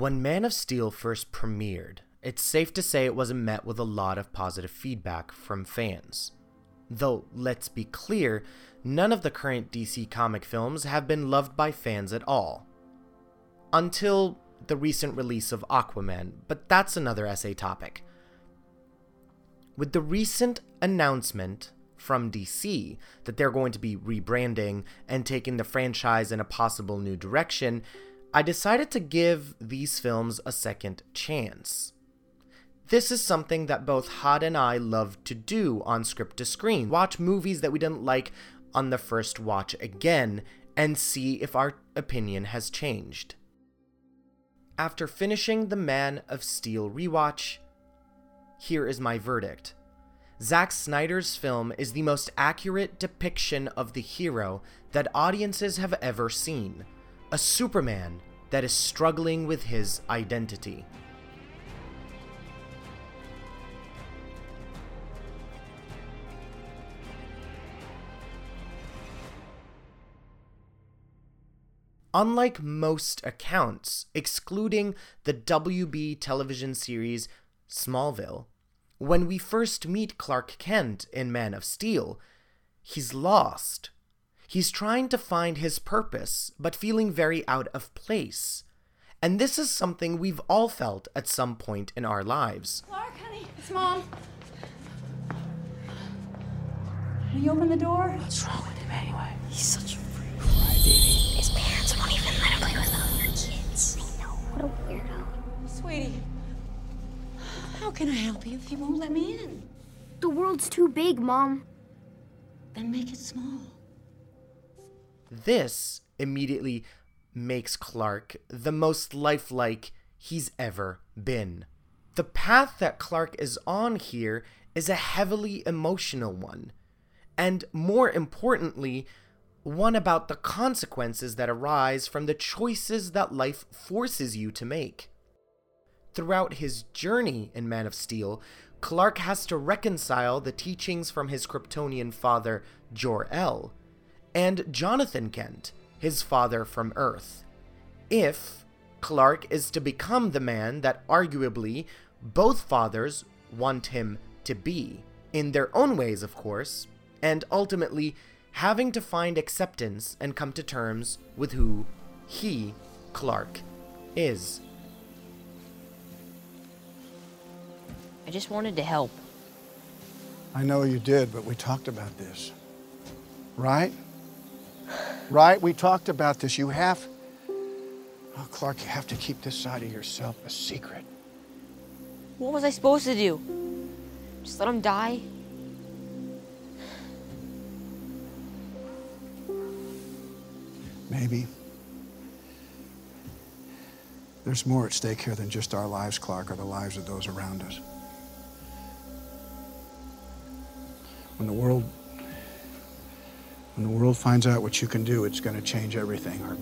When Man of Steel first premiered, it's safe to say it wasn't met with a lot of positive feedback from fans. Though, let's be clear, none of the current DC comic films have been loved by fans at all. Until the recent release of Aquaman, but that's another essay topic. With the recent announcement from DC that they're going to be rebranding and taking the franchise in a possible new direction, I decided to give these films a second chance. This is something that both Hod and I love to do on script to screen watch movies that we didn't like on the first watch again and see if our opinion has changed. After finishing the Man of Steel rewatch, here is my verdict. Zack Snyder's film is the most accurate depiction of the hero that audiences have ever seen a Superman that is struggling with his identity. Unlike most accounts, excluding the WB television series Smallville, when we first meet Clark Kent in Man of Steel, he's lost. He's trying to find his purpose, but feeling very out of place. And this is something we've all felt at some point in our lives. Clark, honey, it's mom. Will you open the door? What's wrong with him anyway? He's such a freak. Why, baby? His parents won't even let him play with other kids. I know, what a weirdo. Sweetie, how can I help you if you won't let me in? The world's too big, Mom. Then make it small. This immediately makes Clark the most lifelike he's ever been. The path that Clark is on here is a heavily emotional one, and more importantly, one about the consequences that arise from the choices that life forces you to make. Throughout his journey in Man of Steel, Clark has to reconcile the teachings from his Kryptonian father, Jor-El, and Jonathan Kent, his father from Earth. If Clark is to become the man that arguably both fathers want him to be, in their own ways, of course, and ultimately having to find acceptance and come to terms with who he, Clark, is. I just wanted to help. I know you did, but we talked about this. Right? Right? We talked about this. You have. Oh, Clark, you have to keep this side of yourself a secret. What was I supposed to do? Just let him die? Maybe. There's more at stake here than just our lives, Clark, or the lives of those around us. When the world when the world finds out what you can do, it's going to change everything. Our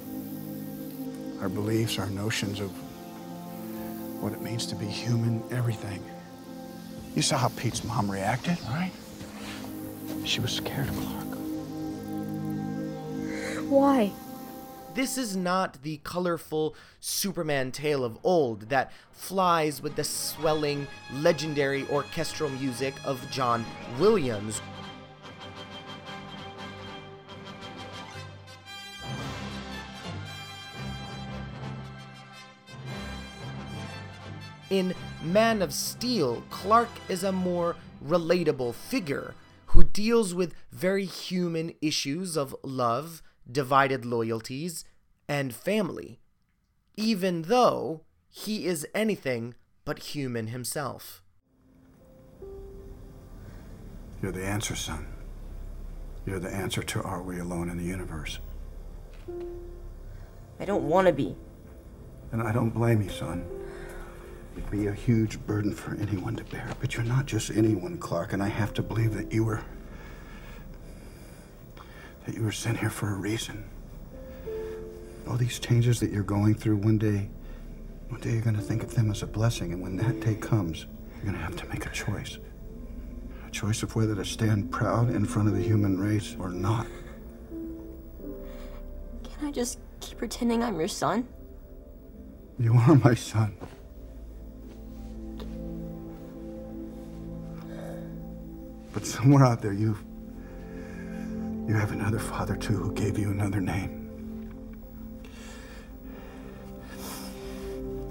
our beliefs, our notions of what it means to be human, everything. You saw how Pete's mom reacted, right? She was scared of Clark. Why? This is not the colorful Superman tale of old that flies with the swelling, legendary orchestral music of John Williams. In Man of Steel, Clark is a more relatable figure who deals with very human issues of love, divided loyalties, and family, even though he is anything but human himself. You're the answer, son. You're the answer to are we alone in the universe? I don't want to be. And I don't blame you, son. It'd be a huge burden for anyone to bear. But you're not just anyone, Clark, and I have to believe that you were. that you were sent here for a reason. All these changes that you're going through, one day. one day you're gonna think of them as a blessing, and when that day comes, you're gonna have to make a choice. A choice of whether to stand proud in front of the human race or not. Can I just keep pretending I'm your son? You are my son. But somewhere out there, you. You have another father, too, who gave you another name.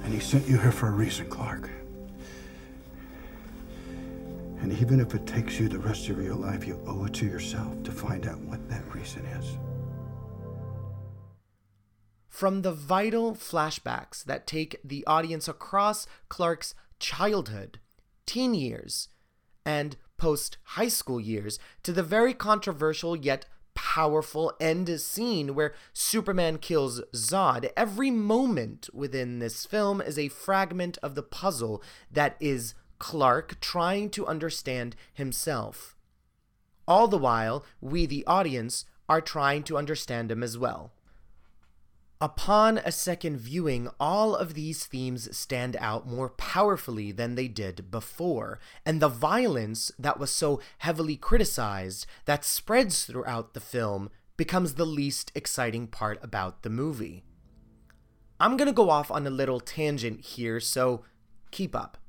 And he sent you here for a reason, Clark. And even if it takes you the rest of your life, you owe it to yourself to find out what that reason is. From the vital flashbacks that take the audience across Clark's childhood, teen years, and post high school years to the very controversial yet powerful end scene where Superman kills Zod. Every moment within this film is a fragment of the puzzle that is Clark trying to understand himself. All the while, we, the audience, are trying to understand him as well. Upon a second viewing, all of these themes stand out more powerfully than they did before, and the violence that was so heavily criticized that spreads throughout the film becomes the least exciting part about the movie. I'm gonna go off on a little tangent here, so keep up.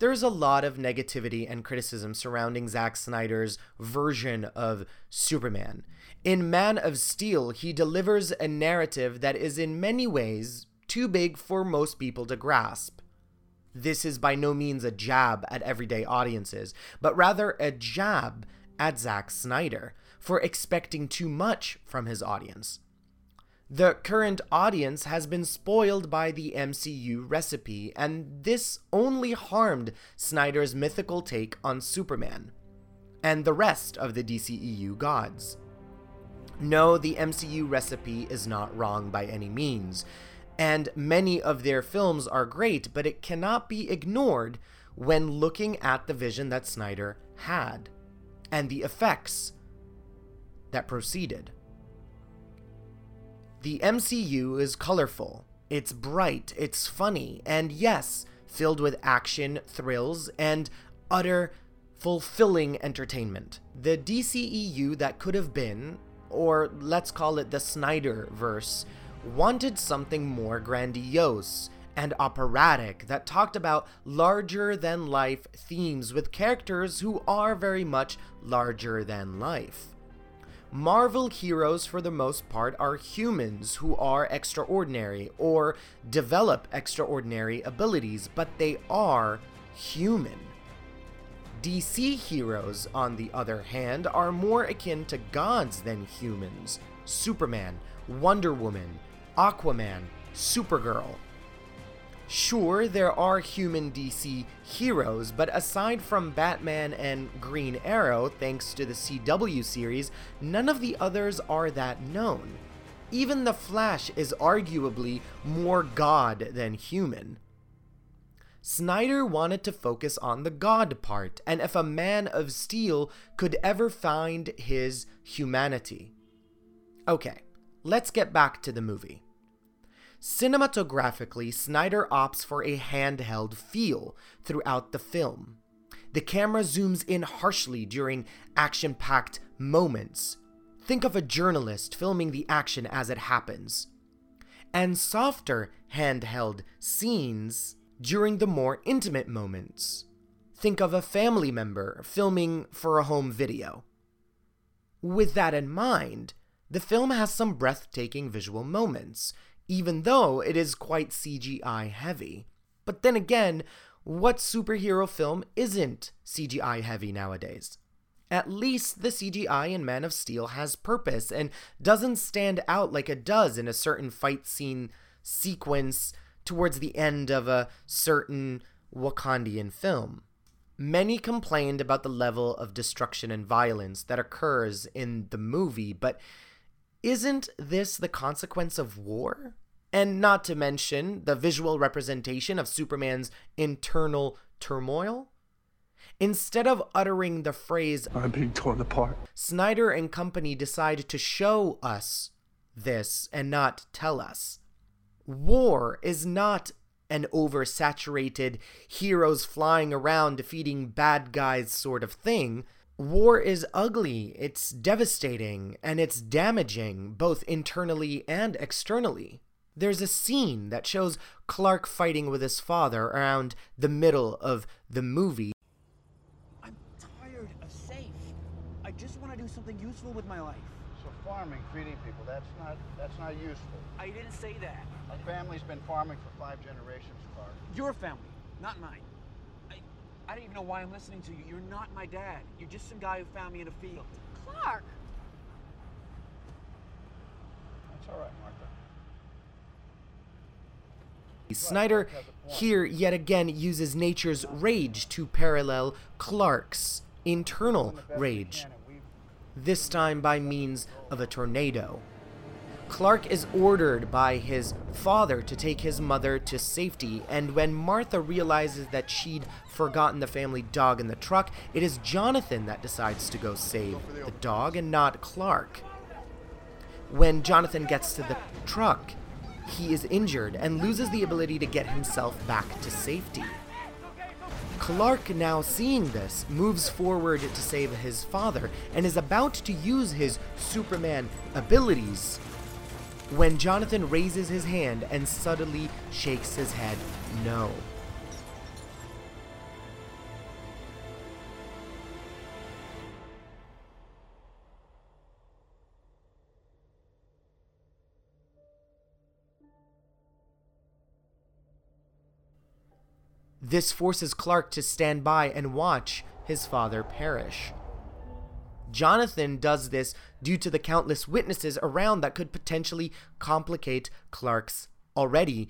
There's a lot of negativity and criticism surrounding Zack Snyder's version of Superman. In Man of Steel, he delivers a narrative that is in many ways too big for most people to grasp. This is by no means a jab at everyday audiences, but rather a jab at Zack Snyder for expecting too much from his audience. The current audience has been spoiled by the MCU recipe, and this only harmed Snyder's mythical take on Superman and the rest of the DCEU gods. No, the MCU recipe is not wrong by any means, and many of their films are great, but it cannot be ignored when looking at the vision that Snyder had and the effects that proceeded. The MCU is colorful, it's bright, it's funny, and yes, filled with action, thrills, and utter fulfilling entertainment. The DCEU that could have been, or let's call it the Snyder verse, wanted something more grandiose and operatic that talked about larger than life themes with characters who are very much larger than life. Marvel heroes, for the most part, are humans who are extraordinary or develop extraordinary abilities, but they are human. DC heroes, on the other hand, are more akin to gods than humans. Superman, Wonder Woman, Aquaman, Supergirl, Sure, there are human DC heroes, but aside from Batman and Green Arrow, thanks to the CW series, none of the others are that known. Even The Flash is arguably more god than human. Snyder wanted to focus on the god part, and if a man of steel could ever find his humanity. Okay, let's get back to the movie. Cinematographically, Snyder opts for a handheld feel throughout the film. The camera zooms in harshly during action packed moments. Think of a journalist filming the action as it happens. And softer handheld scenes during the more intimate moments. Think of a family member filming for a home video. With that in mind, the film has some breathtaking visual moments, even though it is quite CGI heavy. But then again, what superhero film isn't CGI heavy nowadays? At least the CGI in Man of Steel has purpose and doesn't stand out like it does in a certain fight scene sequence towards the end of a certain Wakandian film. Many complained about the level of destruction and violence that occurs in the movie, but isn't this the consequence of war? And not to mention the visual representation of Superman's internal turmoil? Instead of uttering the phrase, I'm being torn apart. Snyder and company decide to show us this and not tell us. War is not an oversaturated heroes flying around defeating bad guys sort of thing. War is ugly, it's devastating, and it's damaging, both internally and externally. There's a scene that shows Clark fighting with his father around the middle of the movie. I'm tired of safe. I just want to do something useful with my life. So farming, feeding people, that's not that's not useful. I didn't say that. Our family's been farming for five generations, Clark. Your family, not mine. I, I don't even know why I'm listening to you. You're not my dad. You're just some guy who found me in a field. Clark! That's all right, Martha. Snyder here yet again uses nature's rage to parallel Clark's internal rage, this time by means of a tornado. Clark is ordered by his father to take his mother to safety, and when Martha realizes that she'd forgotten the family dog in the truck, it is Jonathan that decides to go save the dog and not Clark. When Jonathan gets to the truck, he is injured and loses the ability to get himself back to safety. Clark, now seeing this, moves forward to save his father and is about to use his Superman abilities when Jonathan raises his hand and subtly shakes his head no. This forces Clark to stand by and watch his father perish. Jonathan does this due to the countless witnesses around that could potentially complicate Clark's already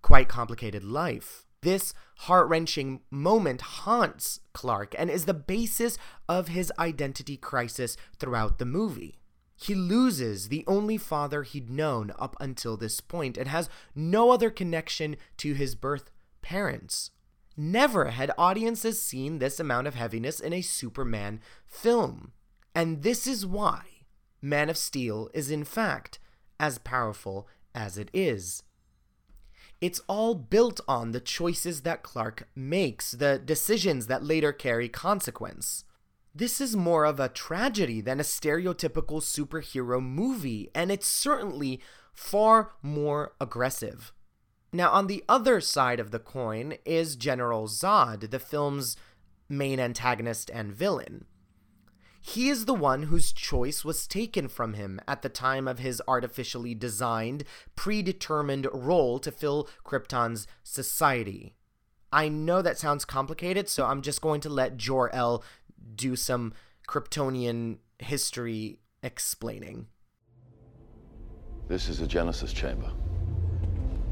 quite complicated life. This heart wrenching moment haunts Clark and is the basis of his identity crisis throughout the movie. He loses the only father he'd known up until this point and has no other connection to his birth parents. Never had audiences seen this amount of heaviness in a Superman film. And this is why Man of Steel is, in fact, as powerful as it is. It's all built on the choices that Clark makes, the decisions that later carry consequence. This is more of a tragedy than a stereotypical superhero movie, and it's certainly far more aggressive. Now, on the other side of the coin is General Zod, the film's main antagonist and villain. He is the one whose choice was taken from him at the time of his artificially designed, predetermined role to fill Krypton's society. I know that sounds complicated, so I'm just going to let Jor-El do some Kryptonian history explaining. This is a Genesis chamber.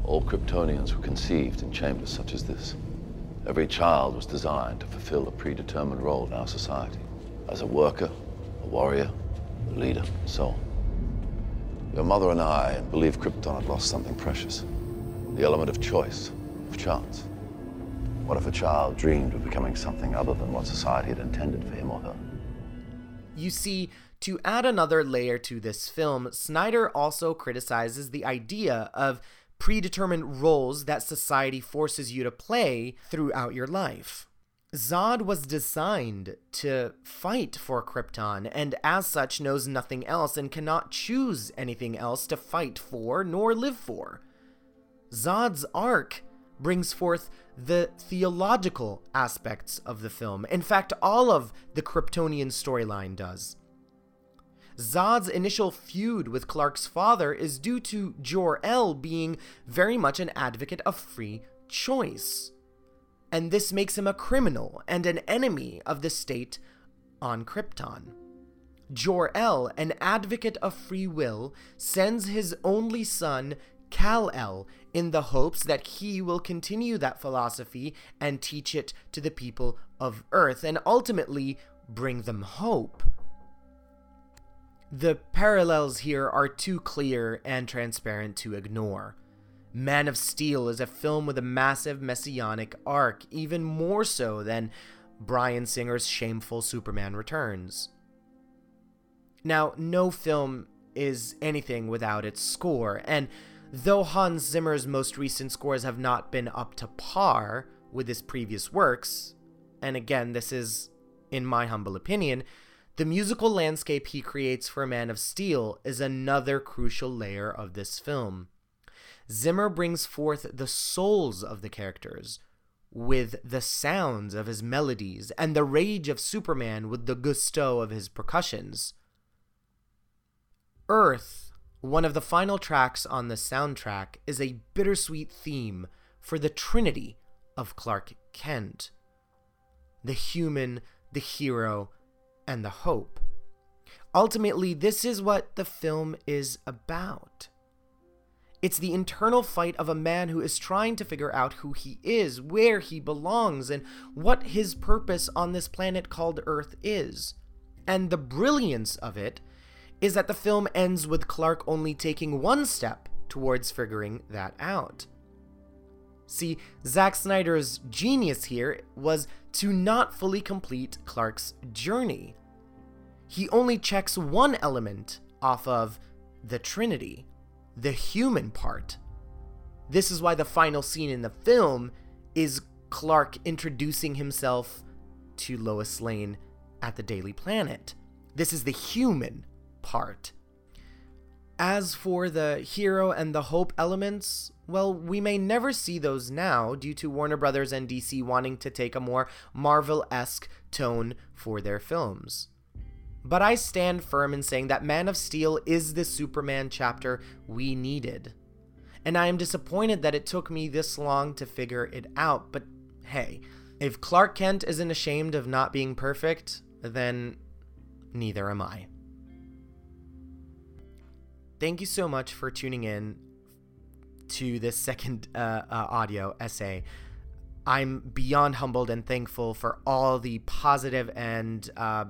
All Kryptonians were conceived in chambers such as this. Every child was designed to fulfill a predetermined role in our society as a worker, a warrior, a leader, so on. Your mother and I believe Krypton had lost something precious the element of choice, of chance. What if a child dreamed of becoming something other than what society had intended for him or her? You see, to add another layer to this film, Snyder also criticizes the idea of predetermined roles that society forces you to play throughout your life. Zod was designed to fight for Krypton, and as such knows nothing else and cannot choose anything else to fight for nor live for. Zod's arc brings forth the theological aspects of the film. In fact, all of the Kryptonian storyline does. Zod's initial feud with Clark's father is due to Jor-El being very much an advocate of free choice. And this makes him a criminal and an enemy of the state on Krypton. Jor-El, an advocate of free will, sends his only son, Kal-El, in the hopes that he will continue that philosophy and teach it to the people of Earth and ultimately bring them hope. The parallels here are too clear and transparent to ignore. Man of Steel is a film with a massive messianic arc, even more so than Bryan Singer's shameful Superman Returns. Now, no film is anything without its score, and though Hans Zimmer's most recent scores have not been up to par with his previous works, and again, this is, in my humble opinion, the musical landscape he creates for Man of Steel is another crucial layer of this film. Zimmer brings forth the souls of the characters with the sounds of his melodies and the rage of Superman with the gusto of his percussions. Earth, one of the final tracks on the soundtrack, is a bittersweet theme for the trinity of Clark Kent the human, the hero, and the hope. Ultimately, this is what the film is about. It's the internal fight of a man who is trying to figure out who he is, where he belongs, and what his purpose on this planet called Earth is. And the brilliance of it is that the film ends with Clark only taking one step towards figuring that out. See, Zack Snyder's genius here was to not fully complete Clark's journey. He only checks one element off of the Trinity, the human part. This is why the final scene in the film is Clark introducing himself to Lois Lane at the Daily Planet. This is the human part. As for the hero and the hope elements, well, we may never see those now due to Warner Brothers and DC wanting to take a more Marvel esque tone for their films. But I stand firm in saying that Man of Steel is the Superman chapter we needed. And I am disappointed that it took me this long to figure it out, but hey, if Clark Kent isn't ashamed of not being perfect, then neither am I. Thank you so much for tuning in to this second uh, uh, audio essay. I'm beyond humbled and thankful for all the positive and uh,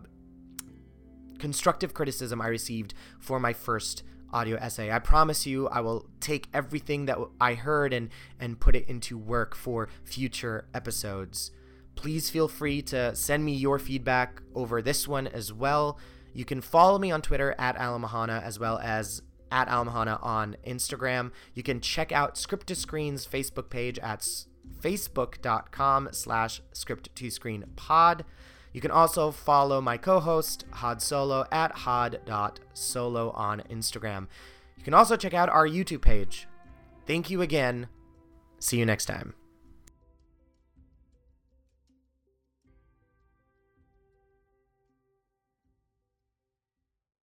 constructive criticism I received for my first audio essay. I promise you, I will take everything that I heard and and put it into work for future episodes. Please feel free to send me your feedback over this one as well. You can follow me on Twitter at Alamahana as well as at Almahana on Instagram. You can check out Script to Screen's Facebook page at facebook.com slash script to screen pod. You can also follow my co-host Hod Solo at hod.solo on Instagram. You can also check out our YouTube page. Thank you again. See you next time.